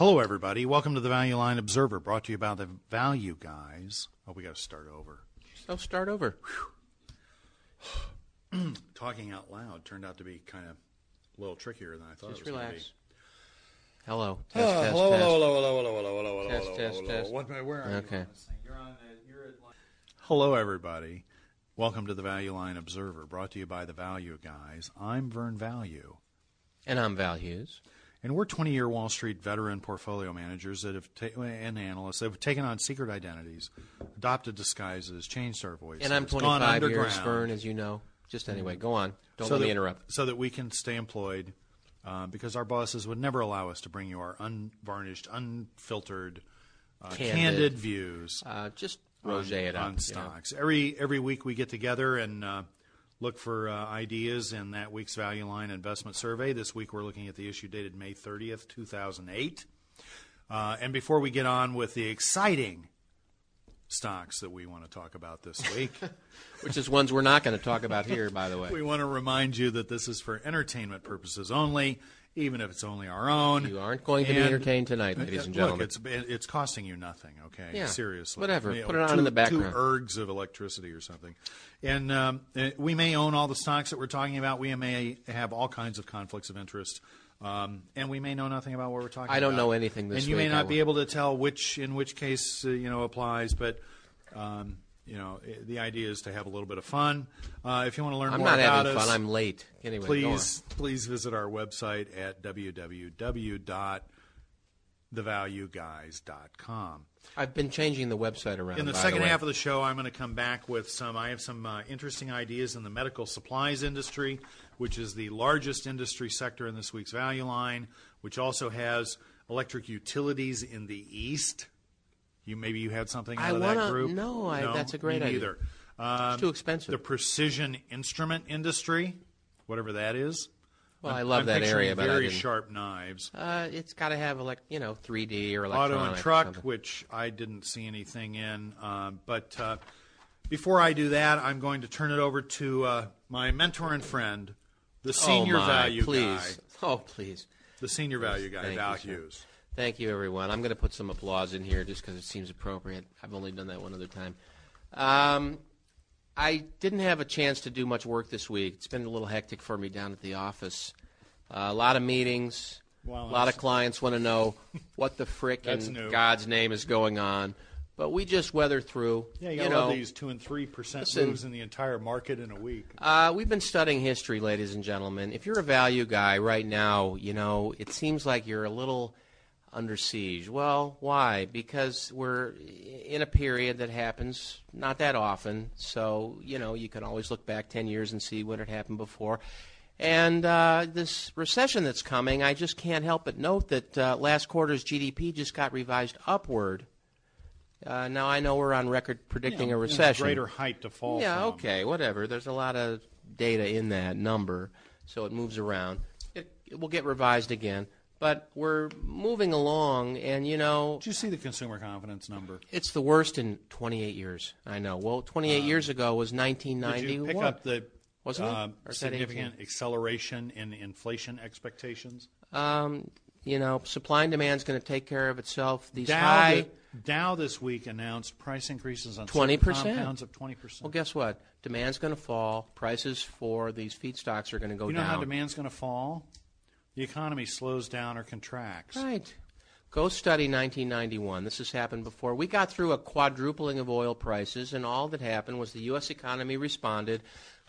Hello, everybody. Welcome to the Value Line Observer, brought to you by the Value Guys. Oh, we got to start over. So start over. Talking out loud turned out to be kind of a little trickier than I thought Just it was going to be. relax. Hello. Test, Oh, test, hello, test. hello, hello, hello, hello, hello, hello, hello, Test, hello, test, hello. test. What, where are Okay. you on this thing? You're on the, you're at Hello, everybody. Welcome to the Value Line Observer, brought to you by the Value Guys. I'm Vern Value. And I'm Val Hughes. And we're 20 year Wall Street veteran portfolio managers that have ta- and analysts that have taken on secret identities, adopted disguises, changed our voices. And I'm gone 25 years, Vern, as you know. Just anyway, go on. Don't so let that, me interrupt. So that we can stay employed uh, because our bosses would never allow us to bring you our unvarnished, unfiltered, uh, Candid. candid. views Uh, just rose it up. on you know. stocks. Every, every week we get together and uh, look for uh, ideas in that week's Value Line Investment Survey. This week we're looking at the issue dated May 30th, 2008. Uh, and before we get on with the exciting stocks that we want to talk about this week, Which is ones we're not going to talk about here, by the way. we want to remind you that this is for entertainment purposes only, even if it's only our own. You aren't going to be And- entertained tonight, ladies and gentlemen. Look, it's it's costing you nothing. Okay, Yeah, seriously, whatever. Put it on two, in the background. Two ergs of electricity or something, and um, eh, we may own all the stocks that we're talking about. We may have all kinds of conflicts of interest. Um, and we may know nothing about what we're talking about. I don't know anything this And you may week. not be able to tell which, in which case, uh, you know, applies. But um, you know, the idea is to have a little bit of fun. Uh, if you want to learn I'm more not about having us, fun. I'm late. Anyway, please please visit our website at www.thevalueguys.com. I've been changing the website around. In the second way. half of the show, I'm going to come back with some. I have some uh, interesting ideas in the medical supplies industry, which is the largest industry sector in this week's value line, which also has electric utilities in the east. You maybe you had something out I of that wanna- group. no, I- that's a great idea. neither. Um, It's too expensive. The precision instrument industry, whatever that is. well, I I'm- love I'm that area, but very sharp knives. Uh, it's got to have elect, you know, 3D or Auto electronic. and truck, which I didn't see anything in. Um, but uh, before I do that, I'm going to turn it over to uh, my mentor and friend, the senior oh my, value please. guy, Oh, please. the senior value guy, Thank Val you. Hughes. Thank you, everyone. I'm going to put some applause in here just because it seems appropriate. I've only done that one other time. Um, I didn't have a chance to do much work this week. It's been a little hectic for me down at the office. Uh, a lot of meetings. Well, a lot of clients want to know what the frick in. God's name is going on. But we just weather through. Yeah, you, you know, these two and three percent moves in the entire market in a week. Uh, we've been studying history, ladies and gentlemen. If you're a value guy right now, you know, it seems like you're a little under siege. Well, why? Because we're in a period that happens not that often. So, you know, you can always look back 10 years and see what had happened before. And uh, this recession that's coming, I just can't help but note that uh, last quarter's GDP just got revised upward. Uh, now, I know we're on record predicting Yeah, a recession. greater height to fall. Yeah, from. okay, whatever. There's a lot of data in that number, so it moves around. It, it will get revised again, but we're moving along, and you know, Did you see the consumer confidence number? it's the worst in 28 years. I know. Well, 28 years ago was Did 1991. you pick up the Wasn't it? Or is that significant acceleration in inflation expectations? um, you know, supply and demand is going to take care of itself. These Dow, high. Dow this week announced price increases on 20%. certain compounds of 20%. well, guess what? Demand's going to fall. Prices for these feedstocks are going to go down. you know down. how demand's going to fall? The economy slows down or contracts. Right. Go study 1991. This has happened before. We got through a quadrupling of oil prices, and all that happened was the U.S. economy responded,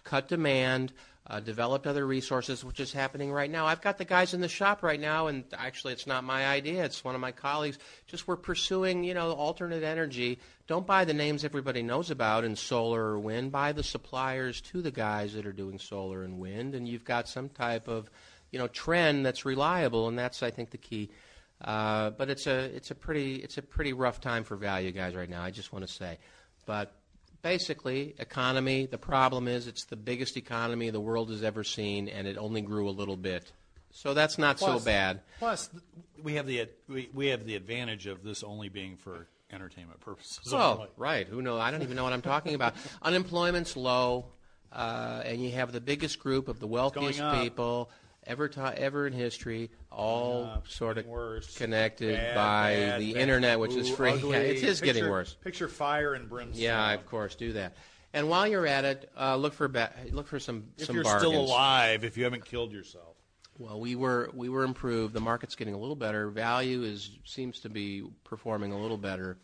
cut demand, uh, developed other resources, which is happening right now. I've got the guys in the shop right now, and actually, it's not my idea. It's one of my colleagues. Just we're pursuing, you know, alternate energy. Don't buy the names everybody knows about in solar or wind. Buy the suppliers to the guys that are doing solar and wind, and you've got some type of, you know, trend that's reliable, and that's, I think, the key. Uh, but it's a it's a pretty it's a pretty rough time for value guys right now. I just want to say, but basically, economy. The problem is it's the biggest economy the world has ever seen, and it only grew a little bit. So that's not Plus- so bad. Plus, we have the we, we have the advantage of this only being for entertainment purposes. Well, only. right. Who knows? I don't even know what I'm talking about. Unemployment's low, uh, and you have the biggest group of the wealthiest people. Ever ta- ever in history, all Uh, sort of worse. connected Bad, by bad, the bad. internet, which is free. ugly. Yeah, it is getting worse. Picture fire and brimstone. Yeah, of course, do that. And while you're at it, uh, look for ba- look for some If some you're bargains. still alive, if you haven't killed yourself. Well, we were we were improved. The market's getting a little better. Value is seems to be performing a little better.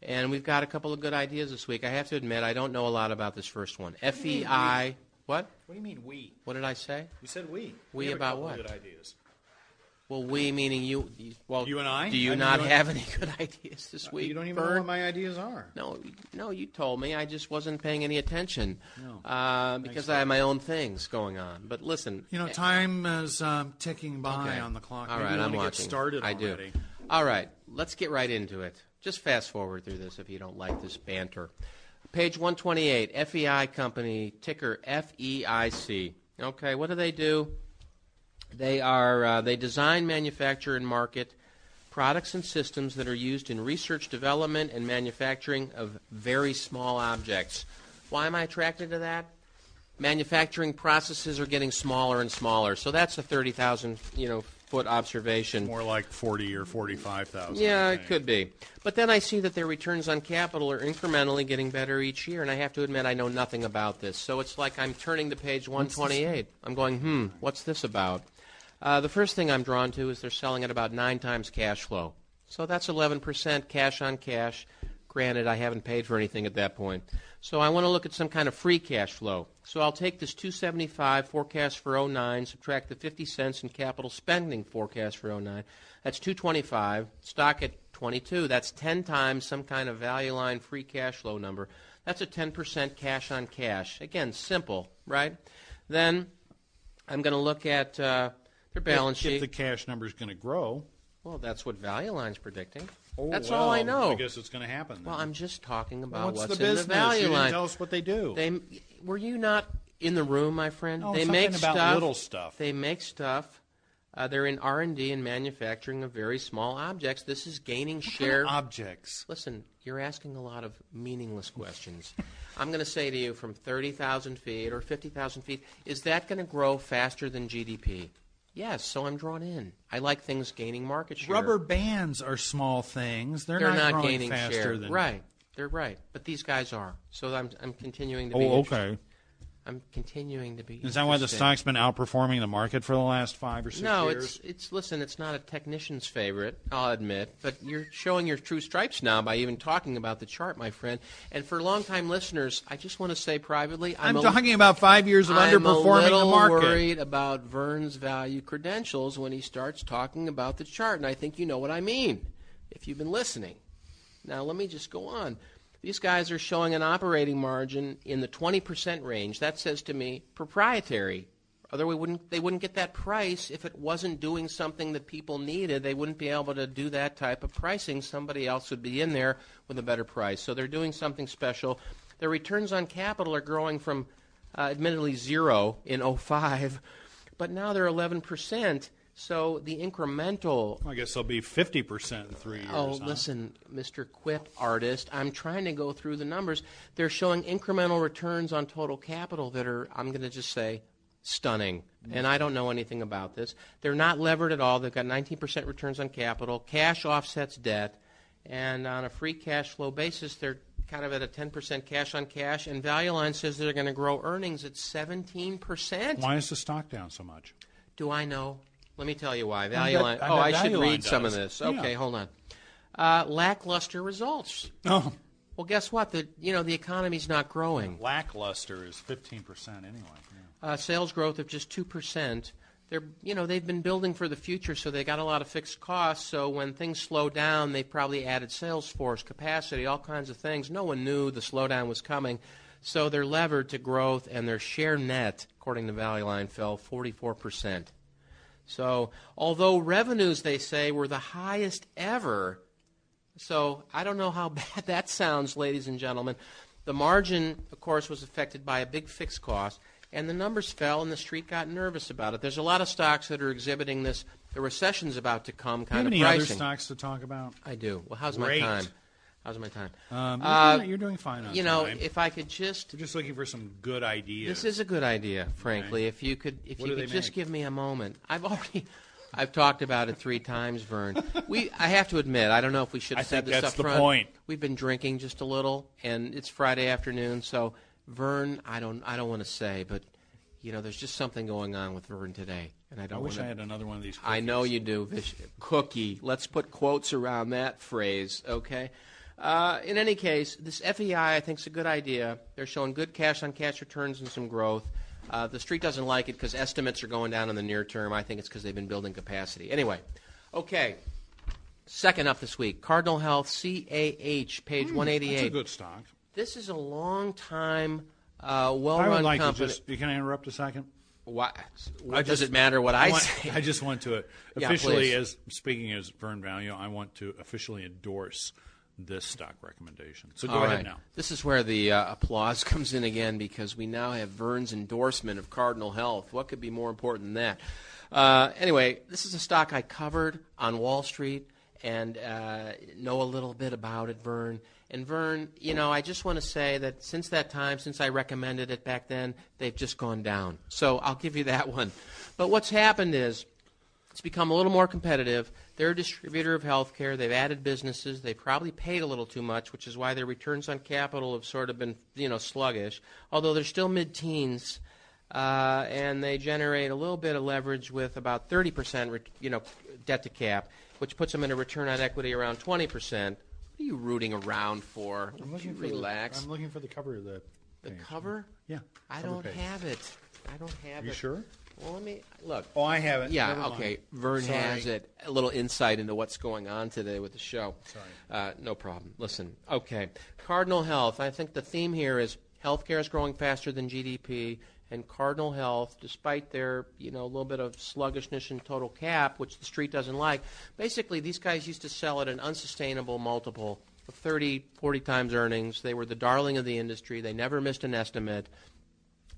And we've got a couple of good ideas this week. I have to admit, I don't know a lot about this first one. FEI. What? What do you mean we? What did I say? You said we. We a about couple what? Good ideas. Well, we meaning you. you- Well, You and I? Do you I mean, not you and- have any good ideas this week? You don't even Vern? know what my ideas are. No, no, you told me. I just wasn't paying any attention No. uh, because I have my own things going on. But listen, You know, time is um, ticking by Okay. on the clock. All Maybe right, we I'm wanna watching. Get started I already. do. All right, let's get right into it. Just fast forward through this if you don't like this banter. Page 128, FEI Company, ticker FEIC. Okay, what do they do? They are uh, they design, manufacture, and market products and systems that are used in research, development, and manufacturing of very small objects. Why am I attracted to that? Manufacturing processes are getting smaller and smaller, so that's a thirty thousand you know foot observation. More like forty or forty-five thousand. Yeah, it could be. But then I see that their returns on capital are incrementally getting better each year, and I have to admit I know nothing about this. So it's like I'm turning to page 128. I'm going, hmm, what's this about? Uh, the first thing I'm drawn to is they're selling at about nine times cash flow. So that's 11% cash on cash. Granted, I haven't paid for anything at that point. So I want to look at some kind of free cash flow. So I'll take this 275 forecast for 09, subtract the 50 cents in capital spending forecast for 09. That's 225. Stock at 22. That's 10 times some kind of value line free cash flow number. That's a 10% cash on cash. Again, simple, right? Then I'm going to look at uh, their balance if, sheet. If the cash number is going to grow, well, that's what Value Line's predicting. oh, that's all I know. I guess it's going to happen. Well, then. I'm just talking about what's, what's, the in business? the value you didn't line. tell us what they do. They were you not in the room, my friend? Oh, they something make about stuff. little stuff. They make stuff. Uh, they're in R and D and manufacturing of very small objects. This is gaining share. objects. Listen, you're asking a lot of meaningless questions. I'm going to say to you, from 30,000 feet or 50,000 feet, is that going to grow faster than GDP? Yes, so I'm drawn in. I like things gaining market share. Rubber bands are small things. They're, they're not, growing gaining faster share. than Right, they're right. But these guys are. So I'm, I'm continuing to oh, be. Oh, okay. I'm continuing to be. Is that why the interested. stock's been outperforming the market for the last five or six No, years? it's it's listen. It's not a technician's favorite, I'll admit, but you're showing your true stripes now by even talking about the chart, my friend. And for longtime listeners, I just want to say privately, I'm, I'm a, talking about five years of I'm underperforming a little the market. worried about Vern's value credentials when he starts talking about the chart, and I think you know what I mean if you've been listening. Now, let me just go on. These guys are showing an operating margin in the 20% range. That says to me proprietary. Otherwise, wouldn't, they wouldn't get that price if it wasn't doing something that people needed. They wouldn't be able to do that type of pricing. Somebody else would be in there with a better price. So they're doing something special. Their returns on capital are growing from uh, admittedly zero in 05, but now they're 11%. So the incremental I guess they'll be 50% in three years. Oh, huh? listen, Mr. Quip artist, I'm trying to go through the numbers. They're showing incremental returns on total capital that are, I'm going to just say, stunning. And I don't know anything about this. They're not levered at all. They've got 19% returns on capital. Cash offsets debt. And on a free cash flow basis, they're kind of at a 10% cash on cash. And Value Line says they're going to grow earnings at 17%. Why is the stock down so much? Do I know? Let me tell you why. Value bet- Line. I Oh, I should Value Line read some of does. this. Okay, hold on. Uh, lackluster results. Oh, Well, guess what? The you know the economy's not growing. lackluster is 15% anyway. Yeah. Uh, sales growth of just two percent. They're you know they've been building for the future, so they got a lot of fixed costs. So when things slow down, they probably added sales force capacity, all kinds of things. No one knew the slowdown was coming, so they're levered to growth, and their share net, according to Value Line, fell 44 percent. So, although revenues, they say, were the highest ever, so I don't know how bad that sounds, ladies and gentlemen. The margin, of course, was affected by a big fixed cost, and the numbers fell, and the street got nervous about it. There's a lot of stocks that are exhibiting this. The recession's about to come Do you kind have of any other pricing. stocks to talk about? I do. Well, how's Great. my time? How's my time? Um, you're, Uh, doing, you're doing fine on you know, time. if I could just We're just looking for some good ideas. This is a good idea, frankly. If you could, if What you could just make? give me a moment. I've already, I've talked about it three times, Vern. We, I have to admit, I don't know if we should I have said think this that's up the front. point. We've been drinking just a little, and it's Friday afternoon, so Vern, I don't, I don't want to say, but you know, there's just something going on with Vern today, and I I don't I wish want I had another one of these. I know you do, Vish. Cookie. Let's put quotes around that phrase, okay? Uh, in any case, this FEI I think is a good idea. They're showing good cash-on-cash returns and some growth. Uh, the street doesn't like it because estimates are going down in the near term. I think it's because they've been building capacity. Anyway, okay. Second up this week, Cardinal Health CAH, page 188. Hmm, That's a good stock. This is a long time, uh, I well-run would like company. to just. Can I interrupt a second? Why, I does it matter what I, want- say? I just want to officially, please. as speaking as Vern Value, I want to officially endorse this stock recommendation. So go All ahead right. now. This is where the uh, applause comes in again because we now have Vern's endorsement of Cardinal Health. What could be more important than that? Uh, anyway, this is a stock I covered on Wall Street and uh, know a little bit about it, Vern. And Vern, you know, I just want to say that since that time, since I recommended it back then, they've just gone down. So I'll give you that one. But what's happened is it's become a little more competitive. They're a distributor of healthcare. They've added businesses. They probably paid a little too much, which is why their returns on capital have sort of been, you know, sluggish. Although they're still mid-teens, uh, and they generate a little bit of leverage with about 30%, ret- you know, debt to cap, which puts them in a return on equity around 20%. What are you rooting around for? I'm looking for relax? The, I'm looking for the cover of the. the page. cover? Yeah. I cover don't page. have it. I don't have You it. You sure? Well, let me look. Oh, I have it. Yeah, Never mind. okay. Vern Sorry. has it. A little insight into what's going on today with the show. Sorry. Uh, no problem. Listen, okay. Cardinal Health. I think the theme here is healthcare is growing faster than GDP, and Cardinal Health, despite their you know a little bit of sluggishness in total cap, which the street doesn't like, basically these guys used to sell at an unsustainable multiple of 30, 40 times earnings. They were the darling of the industry. They never missed an estimate.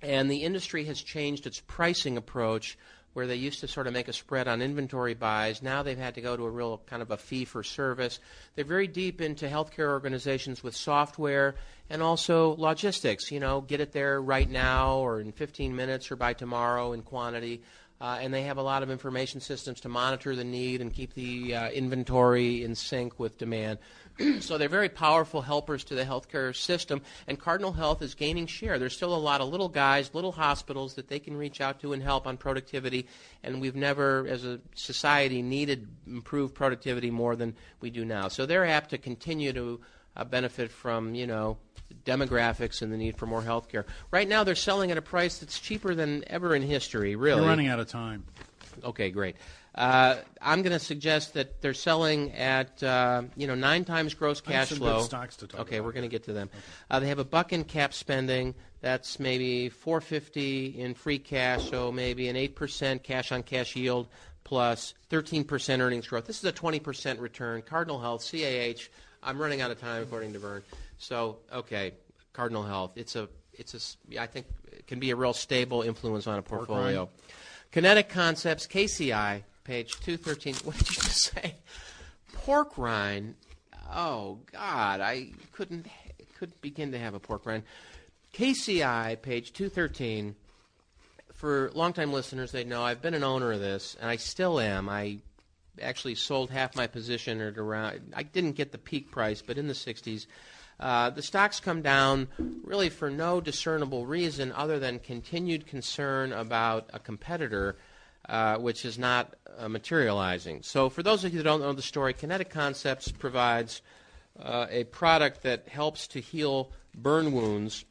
And the industry has changed its pricing approach where they used to sort of make a spread on inventory buys. Now they've had to go to a real kind of a fee for service. They're very deep into healthcare organizations with software and also logistics. You know, get it there right now or in 15 minutes or by tomorrow in quantity. Uh, and they have a lot of information systems to monitor the need and keep the uh, inventory in sync with demand. so they're very powerful helpers to the healthcare system, and Cardinal Health is gaining share. There's still a lot of little guys, little hospitals that they can reach out to and help on productivity, and we've never, as a society, needed improved productivity more than we do now. So they're apt to continue to uh, benefit from, you know, demographics and the need for more healthcare. Right now, they're selling at a price that's cheaper than ever in history. Really, You're running out of time. Okay, great. Uh, I'm going to suggest that they're selling at uh, you know nine times gross cash flow. stocks to talk okay, about we're going to get to them. Uh, they have a buck in cap spending. That's maybe 450 in free cash, so maybe an eight percent cash on cash yield plus plus 13 percent earnings growth. This is a 20 percent return. Cardinal Health, CAH. I'm running out of time according to Vern. So okay, Cardinal Health. It's a it's a I think it can be a real stable influence on a portfolio. Kinetic Concepts, KCI, page 213. What did you just say? Pork rind. Oh, God, I couldn't couldn't begin to have a pork rind. KCI, page 213. For longtime listeners, they know I've been an owner of this, and I still am. I actually sold half my position at around. I didn't get the peak price, but in the 60s. Uh, the stocks come down really for no discernible reason other than continued concern about a competitor, uh, which is not uh, materializing. So, for those of you that don't know the story, Kinetic Concepts provides uh, a product that helps to heal burn wounds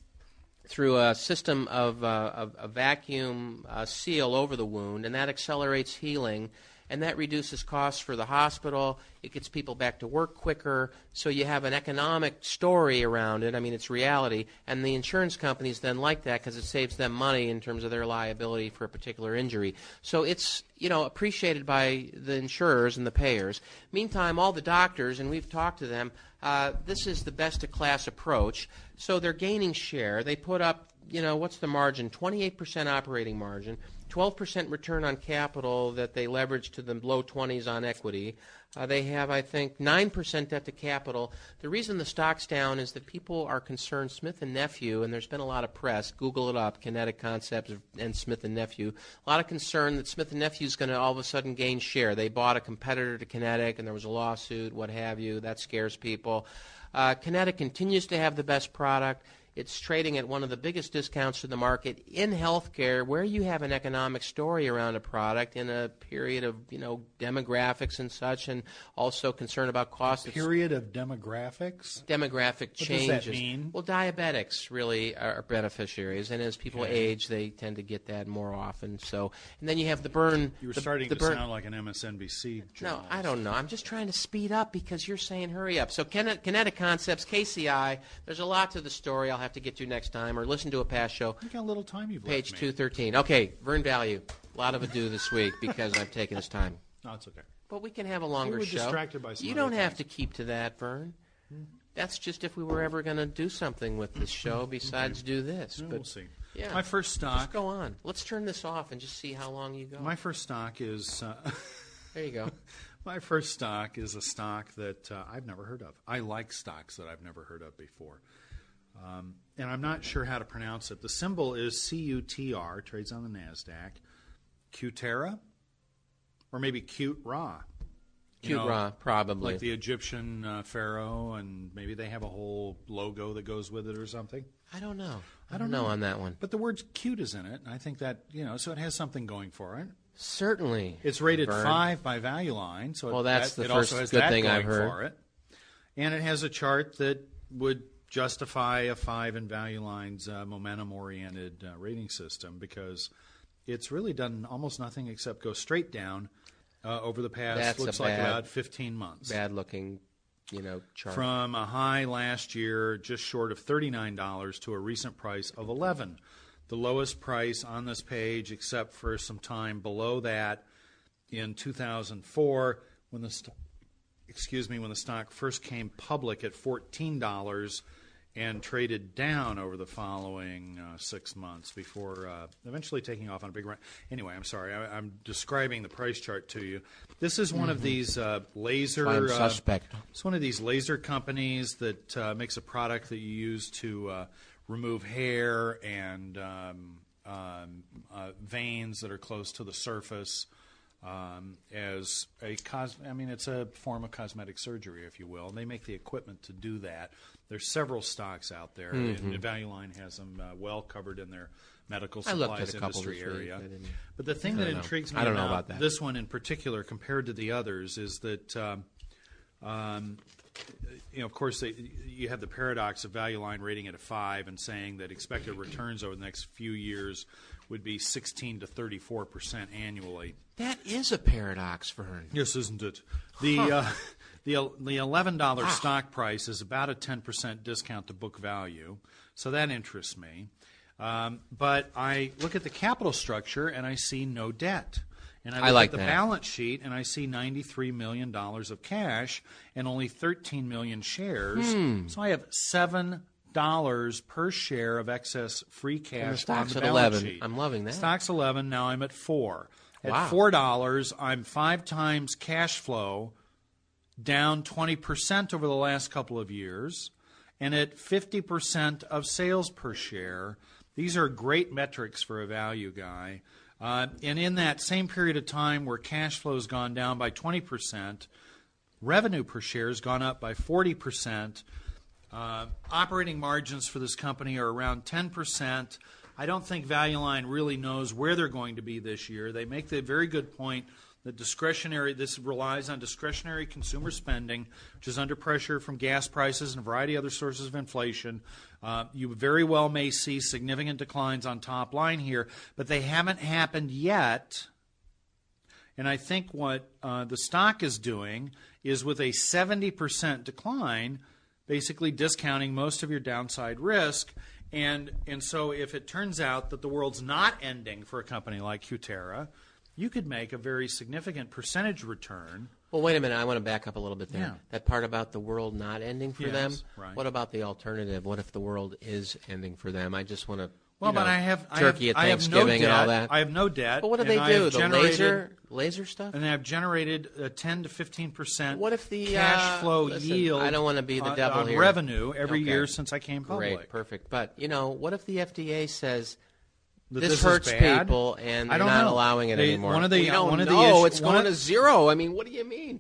through a system of, uh, of a vacuum seal over the wound, and that accelerates healing, and that reduces costs for the hospital. It gets people back to work quicker, so you have an economic story around it. I mean, it's reality, and the insurance companies then like that because it saves them money in terms of their liability for a particular injury. So it's you know appreciated by the insurers and the payers. Meantime, all the doctors, and we've talked to them, uh, this is the best of class approach. So they're gaining share. They put up you know, what's the margin? 28% operating margin, 12% return on capital that they leverage to the low 20s on equity. Uh, they have, I think, 9% debt to capital. The reason the stock's down is that people are concerned. Smith and Nephew, and there's been a lot of press. Google it up, Kinetic Concepts and Smith and Nephew. A lot of concern that Smith and Nephew is going to all of a sudden gain share. They bought a competitor to Kinetic, and there was a lawsuit, what have you. That scares people. Uh, Kinetic continues to have the best product. It's trading at one of the biggest discounts to the market in healthcare, where you have an economic story around a product in a period of you know demographics and such, and also concern about cost. Period of demographics. Demographic what changes. What does that mean? Well, diabetics really are beneficiaries, and as people okay. age, they tend to get that more often. So, and then you have the burn. You were the, starting the to burn. sound like an MSNBC. Journalist. No, I don't know. I'm just trying to speed up because you're saying hurry up. So, Kinetic Concepts, KCI. There's a lot to the story. I'll have to get to next time, or listen to a past show. Look how little time you've Page left me. 213. Okay, Vern Value. A lot of ado this week because I've taken this time. No, it's okay. But we can have a longer we were show. distracted by some you don't have to keep to that, Vern. That's just if we were ever going to do something with this show besides do this. No, but we'll see. yeah. My first just stock. go on. Let's turn this off and just see how long you go. My first stock is. Uh, there you go. my first stock is a stock that uh, I've never heard of. I like stocks that I've never heard of before. Um, and I'm not sure how to pronounce it. The symbol is CUTR, trades on the NASDAQ. Cutera? Or maybe Cute Ra. Cute know, Ra, probably. Like the Egyptian uh, pharaoh, and maybe they have a whole logo that goes with it or something. I don't know. I, I don't don't know know. on that one. But the word cute is in it, and I think that, you know, so it has something going for it. Certainly. It's rated Vern. five by Value Line, so Well, that's that, the it also first has good that thing I've heard. for it. And it has a chart that would justify a five in Value Line's uh, momentum-oriented uh, rating system because it's really done almost nothing except go straight down uh, over the past That's looks like bad- about 15 months. Bad looking, you know, chart. From a high last year, just short of $39, to a recent price of 11 The lowest price on this page, except for some time below that in 2004, when the st- excuse me, when the stock first came public at $14 and traded down over the following uh, six months before uh, eventually taking off on a big run. Anyway, I'm sorry, I, I'm describing the price chart to you. This is one of these uh, laser. Uh, suspect. it's one of these laser companies that uh, makes a product that you use to uh, remove hair and um, um, uh, veins that are close to the surface. Um, as a cos, I mean, it's a form of cosmetic surgery, if you will. And they make the equipment to do that. There's several stocks out there, and Value Line has them uh, well covered in their medical I looked at supplies industry area. But the thing that know. intrigues me I don't know about, about this one in particular, compared to the others, is that um, um, you know, of course, they, you have the paradox of value line rating at a five and saying that expected returns over the next few years would be 16 to 34 percent annually. That is a paradox, Vern. Yes, isn't it? The uh, the the eleven dollar stock price is about a 10 percent discount to book value, so that interests me. Um, but I look at the capital structure and I see no debt. And I look like at the that. balance sheet and I see $93 million of cash and only 13 million shares. Hmm. So I have $7 per share of excess free cash stock's on at the balance 11. sheet. I'm loving that. Stock's 11, now I'm at 4. At Wow. $4, I'm 5 times cash flow down 20% over the last couple of years, and at 50% of sales per share. These are great metrics for a value guy. Uh, and in that same period of time where cash flow has gone down by 20%, revenue per share has gone up by 40%. Uh, operating margins for this company are around 10%. I don't think Value Line really knows where they're going to be this year. They make the very good point that discretionary this relies on discretionary consumer spending, which is under pressure from gas prices and a variety of other sources of inflation. Uh, you very well may see significant declines on top line here, but they haven't happened yet. And I think what uh, the stock is doing is with a 70% decline, basically discounting most of your downside risk. And, and so if it turns out that the world's not ending for a company like Cutera, you could make a very significant percentage return. Well, wait a minute. I want to back up a little bit there. Yeah. That part about the world not ending for Yes, them. right. What about the alternative? What if the world is ending for them? I just want to Well, but know, I have I turkey have, at I have no Thanksgiving debt. and all that. I have no debt. but what do they do? The laser laser stuff. And I've generated a 10 to 15 percent What if the, cash uh, flow listen, yield? I don't wanna be the devil on here. revenue every Okay. year since I came public. Great, perfect. But you know, what if the FDA says This, is hurts people and I they're don't not know. allowing it They- anymore? one of the- we don't one of the know. issue- it's going to zero. I mean, what do you mean?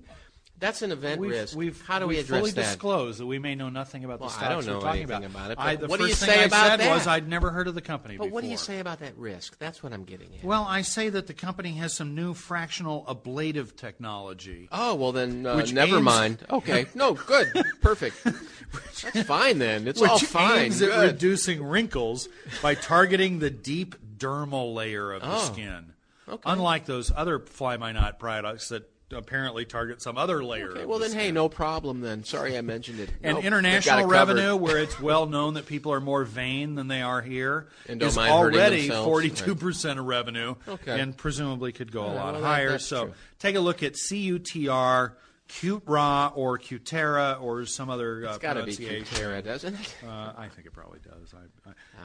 That's an event We've, risk. we've, How do we address fully that? disclosed that we may know nothing about Well, the I stocks don't know we're talking about. about it, I, the what do you first say thing about I said that? was I'd never heard of the company But before. what do you say about that risk? That's what I'm getting at. Well, I say that the company has some new fractional ablative technology. Oh well, then uh, Which never aims- mind. Okay, no, good, perfect. That's fine then. It's all fine. aims at reducing wrinkles by targeting the deep dermal layer of the Oh, skin. okay. Unlike those other fly my not products that apparently target some other layer. Okay, of well the then, hey, no problem then. Sorry I mentioned it. And Nope, international revenue, where it's well known that people are more vain than they are here, And is already forty-two percent of revenue, Okay. and presumably could go a lot well, higher. that's so true. take a look at CUTR, Cutera, or Cutera, or some other uh, It's got to be pronunciation. Cutera, doesn't it? Uh, I think it probably does. I.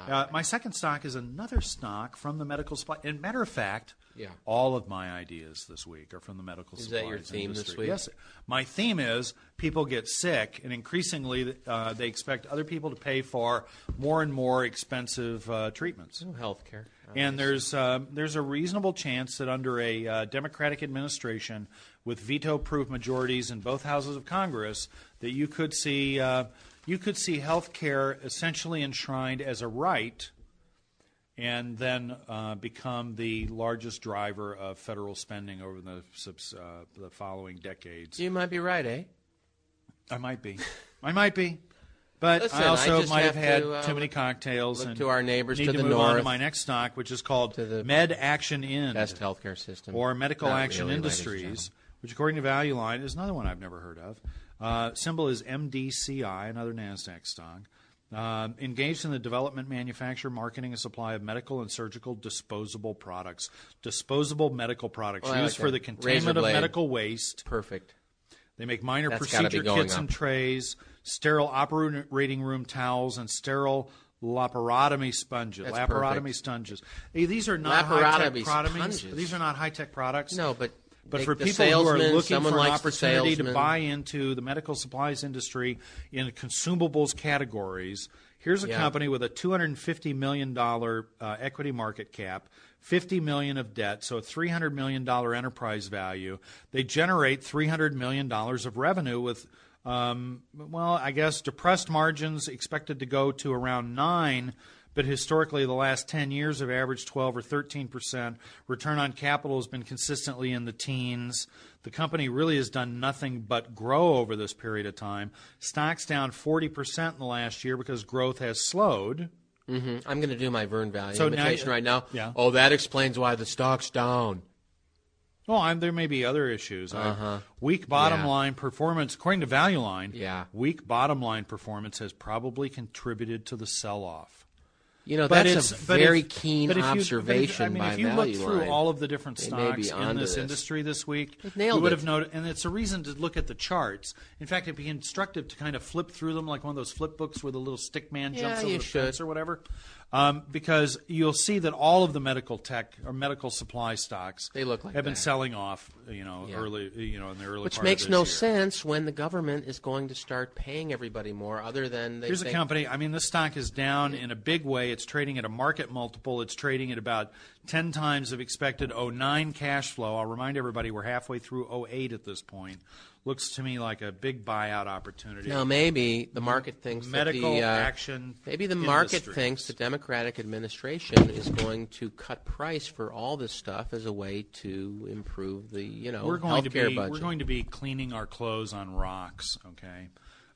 uh, my second stock is another stock from the medical supply. And matter of fact, Yeah. all of my ideas this week are from the medical Is supplies that your theme this week? Yes. My theme is people get sick, and increasingly uh, they expect other people to pay for more and more expensive uh, treatments. Healthcare. And there's um, there's a reasonable chance that under a uh, Democratic administration with veto-proof majorities in both houses of Congress, that you could see uh, you could see health care essentially enshrined as a right, and then uh, become the largest driver of federal spending over the uh, the following decades. You might be right, eh? I might be, I might be. But Listen, I I also just might have, have had to, uh, too many cocktails and to our neighbors need to to, the move on to my next stock, which is called Med Action End Best healthcare system. or Medical Not Action really, Industries, which according to Value Line is another one I've never heard of. Uh, symbol is MDCI, another Nasdaq stock. Um, engaged in the development, manufacture, marketing, and supply of medical and surgical disposable products. Disposable medical products Well, used like for the containment of medical waste. Perfect. They make minor That's procedure kits and trays, sterile operating room towels, and sterile laparotomy sponges. That's laparotomy perfect. sponges. Hey, these are not high-tech Laparotomy products. sponges. These are not high-tech products. No, but But for people who are looking for an opportunity to buy into the medical supplies industry in consumables categories, here's a Yeah. company with a $250 million uh, equity market cap, 50 million of debt, so a $300 million enterprise value. They generate $300 million of revenue with, um, well, I guess depressed margins expected to go to around nine but historically the last 10 years have averaged 12 or 13 percent. Return on capital has been consistently in the teens. The company really has done nothing but grow over this period of time. Stocks down 40 percent in the last year because growth has slowed. hmm I'm going to do my Vern value So now- imitation right now. Yeah. Oh, that explains why the stock's down. Well, I'm, there may be other issues. Uh-huh. weak bottom Yeah. line performance, according to Value Line, Yeah. weak bottom line performance has probably contributed to the sell off. You know, But that's a very if- keen but if you- but if- observation I mean, by if you look through Line. all of the different stocks in this, this. industry this week, you would it. have noted, and it's a reason to look at the charts. In fact, it'd be instructive to kind of flip through them like one of those flip books where the little stick man Yeah, jumps over the should. fence or whatever, um, because you'll see that all of the medical tech or medical supply stocks They look like have been selling off, you know, Yeah. early, you know, in the early Which makes no year. sense when the government is going to start paying everybody more, other than they Here's a company. I mean, this stock is down in a big way. It's trading at a market multiple. It's trading at about 10 times of expected 09 cash flow. I'll remind everybody we're halfway through 08 at this point. Looks to me like a big buyout opportunity. Now, maybe the market thinks Medical that the, uh, action. Maybe the market industries. thinks the Democratic administration is going to cut price for all this stuff as a way to improve the you know we're going to healthcare be budget. we're going to be cleaning our clothes on rocks. Okay.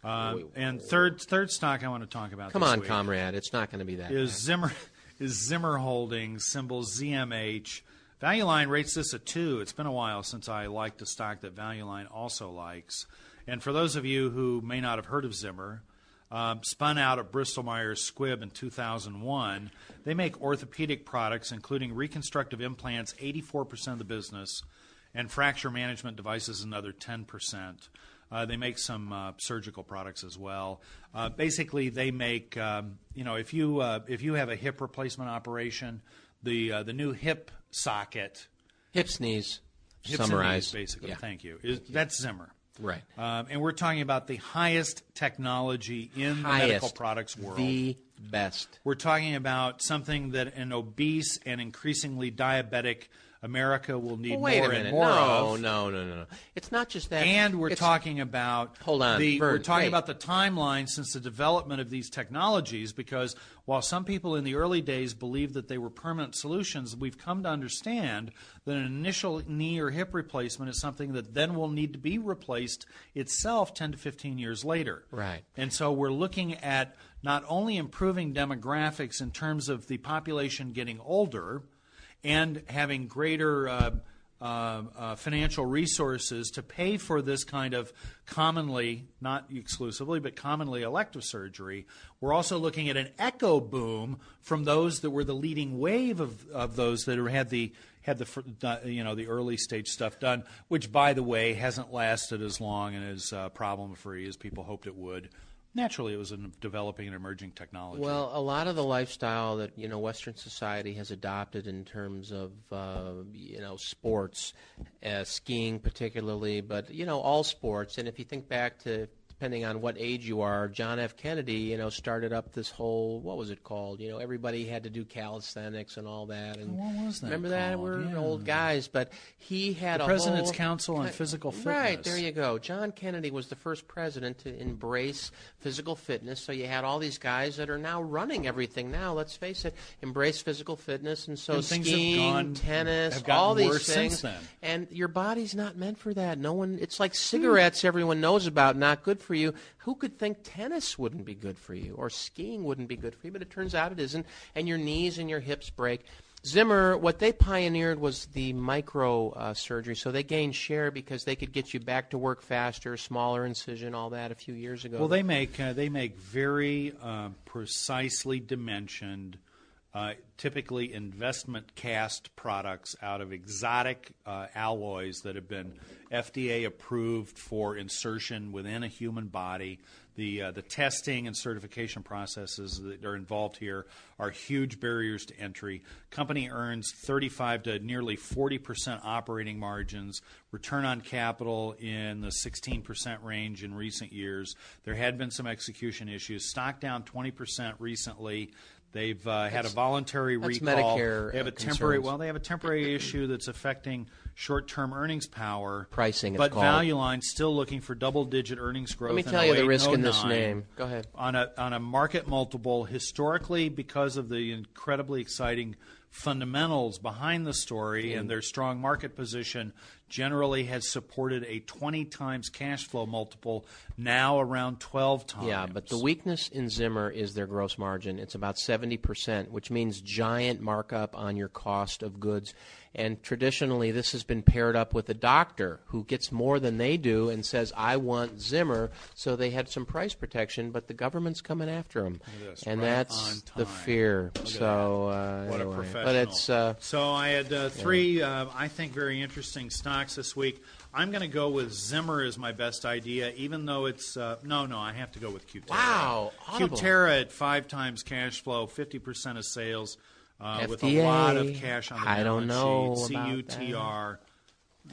Uh, Wait, and third third stock I want to talk about. Come on, comrade, it's not going to be that. is bad. Zimmer is Zimmer Holdings symbol ZMH. Value Line rates this a two. It's been a while since I liked a stock that Value Line also likes. And for those of you who may not have heard of Zimmer, um, spun out of Bristol Myers Squibb in 2001, they make orthopedic products, including reconstructive implants, 84% of the business, and fracture management devices, another 10%. Uh, they make some uh, surgical products as well. Uh, basically, they make um, you know if you uh, if you have a hip replacement operation, the uh, the new hip socket, Hip knees, hips and summarize. knees, basically. Yeah. Thank you. Is, That's Zimmer. Right. Um, and we're talking about the highest technology in the Highest. medical products world. The best. We're talking about something that an obese and increasingly diabetic America will need Well, wait more a minute. and more no, of. no, no, no, no. It's not just that. And we're It's- talking about Hold on, the, we're talking wait. about the timeline since the development of these technologies because while some people in the early days believed that they were permanent solutions, we've come to understand that an initial knee or hip replacement is something that then will need to be replaced itself 10 to 15 years later. Right. And so we're looking at not only improving demographics in terms of the population getting older and having greater uh, uh, uh, financial resources to pay for this kind of commonly, not exclusively, but commonly elective surgery. We're also looking at an echo boom from those that were the leading wave of, of those that had the had the you know the early stage stuff done, which by the way hasn't lasted as long and as uh, problem free as people hoped it would. Naturally, it was a developing and emerging technology. Well, a lot of the lifestyle that you know Western society has adopted in terms of uh, you know sports, uh, skiing particularly, but you know all sports. And if you think back to depending on what age you are, John F. Kennedy, you know, started up this whole what was it called? You know, everybody had to do calisthenics and all that. And What was that Remember that? We're Yeah. old guys, but he had The a President's whole- Council on Physical Fitness. Right there you go. John Kennedy was the first president to embrace physical fitness. So you had all these guys that are now running everything. Now, let's face it, embrace physical fitness, and so And things have skiing, gone- tennis, all these things. And your body's not meant for that. No one. It's like hmm. cigarettes. Everyone knows about. Not good for you. Who could think tennis wouldn't be good for you or skiing wouldn't be good for you? But it turns out it isn't. And your knees and your hips break. Zimmer, what they pioneered was the micro uh, surgery. So they gained share because they could get you back to work faster, smaller incision, all that a few years ago. Well, they make uh, they make very uh, precisely dimensioned, uh, typically investment cast products out of exotic uh, alloys that have been FDA approved for insertion within a human body. The uh, the testing and certification processes that are involved here are huge barriers to entry. Company earns 35 to nearly 40 percent operating margins, return on capital in the 16 percent range in recent years. There had been some execution issues. Stock down 20 percent recently. They've uh, had a voluntary that's recall. Medicare, they have uh, a temporary concerns. well, they have a temporary issue that's affecting short-term earnings power. Pricing, but. Value Line's still looking for double-digit earnings growth. Let me tell you the risk in this name. Go ahead. on a on a market multiple historically because of the incredibly exciting fundamentals behind the story and mm. their strong market position generally has supported a 20 times cash flow multiple now around 12 times Yeah, but the weakness in Zimmer is their gross margin. It's about 70%, which means giant markup on your cost of goods. And traditionally, this has been paired up with a doctor who gets more than they do and says, I want Zimmer. So they had some price protection, but the government's coming after them. this, And right that's the fear. So, uh, What anyway. a professional. But it's. Uh, so I had uh, three, uh, I think, very interesting stocks this week. I'm going to go with Zimmer as my best idea, even though it's uh, no, no. I have to go with Cutera. Wow, audible. Cutera at five times cash flow, 50 percent of sales, uh, with a lot of cash on the I don't balance know sheet. about CUTR.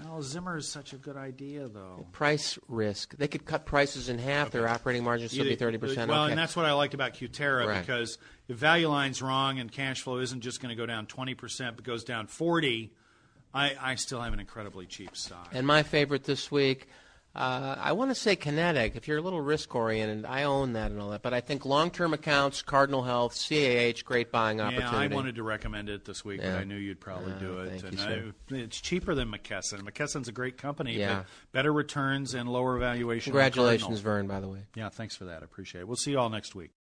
Well, Zimmer is such a good idea, though. price risk. They could cut prices in half. Their operating margin still be 30%. Well, okay. and that's what I liked about Cutera Right. because if value line's wrong and cash flow isn't just going to go down 20%, but goes down 40, I, I still have an incredibly cheap stock. And my favorite this week, uh, I want to say Kinetic. If you're a little risk oriented, I own that and all that. But I think long term accounts, Cardinal Health, CAH, great buying opportunity. yeah. I wanted to recommend it this week, Yeah. but I knew you'd probably Uh, do it. thank and you. I, it's cheaper than McKesson. McKesson's a great company, Yeah. but better returns and lower valuation. Congratulations, Vern, by the way. Yeah, thanks for that. I appreciate it. We'll see you all next week.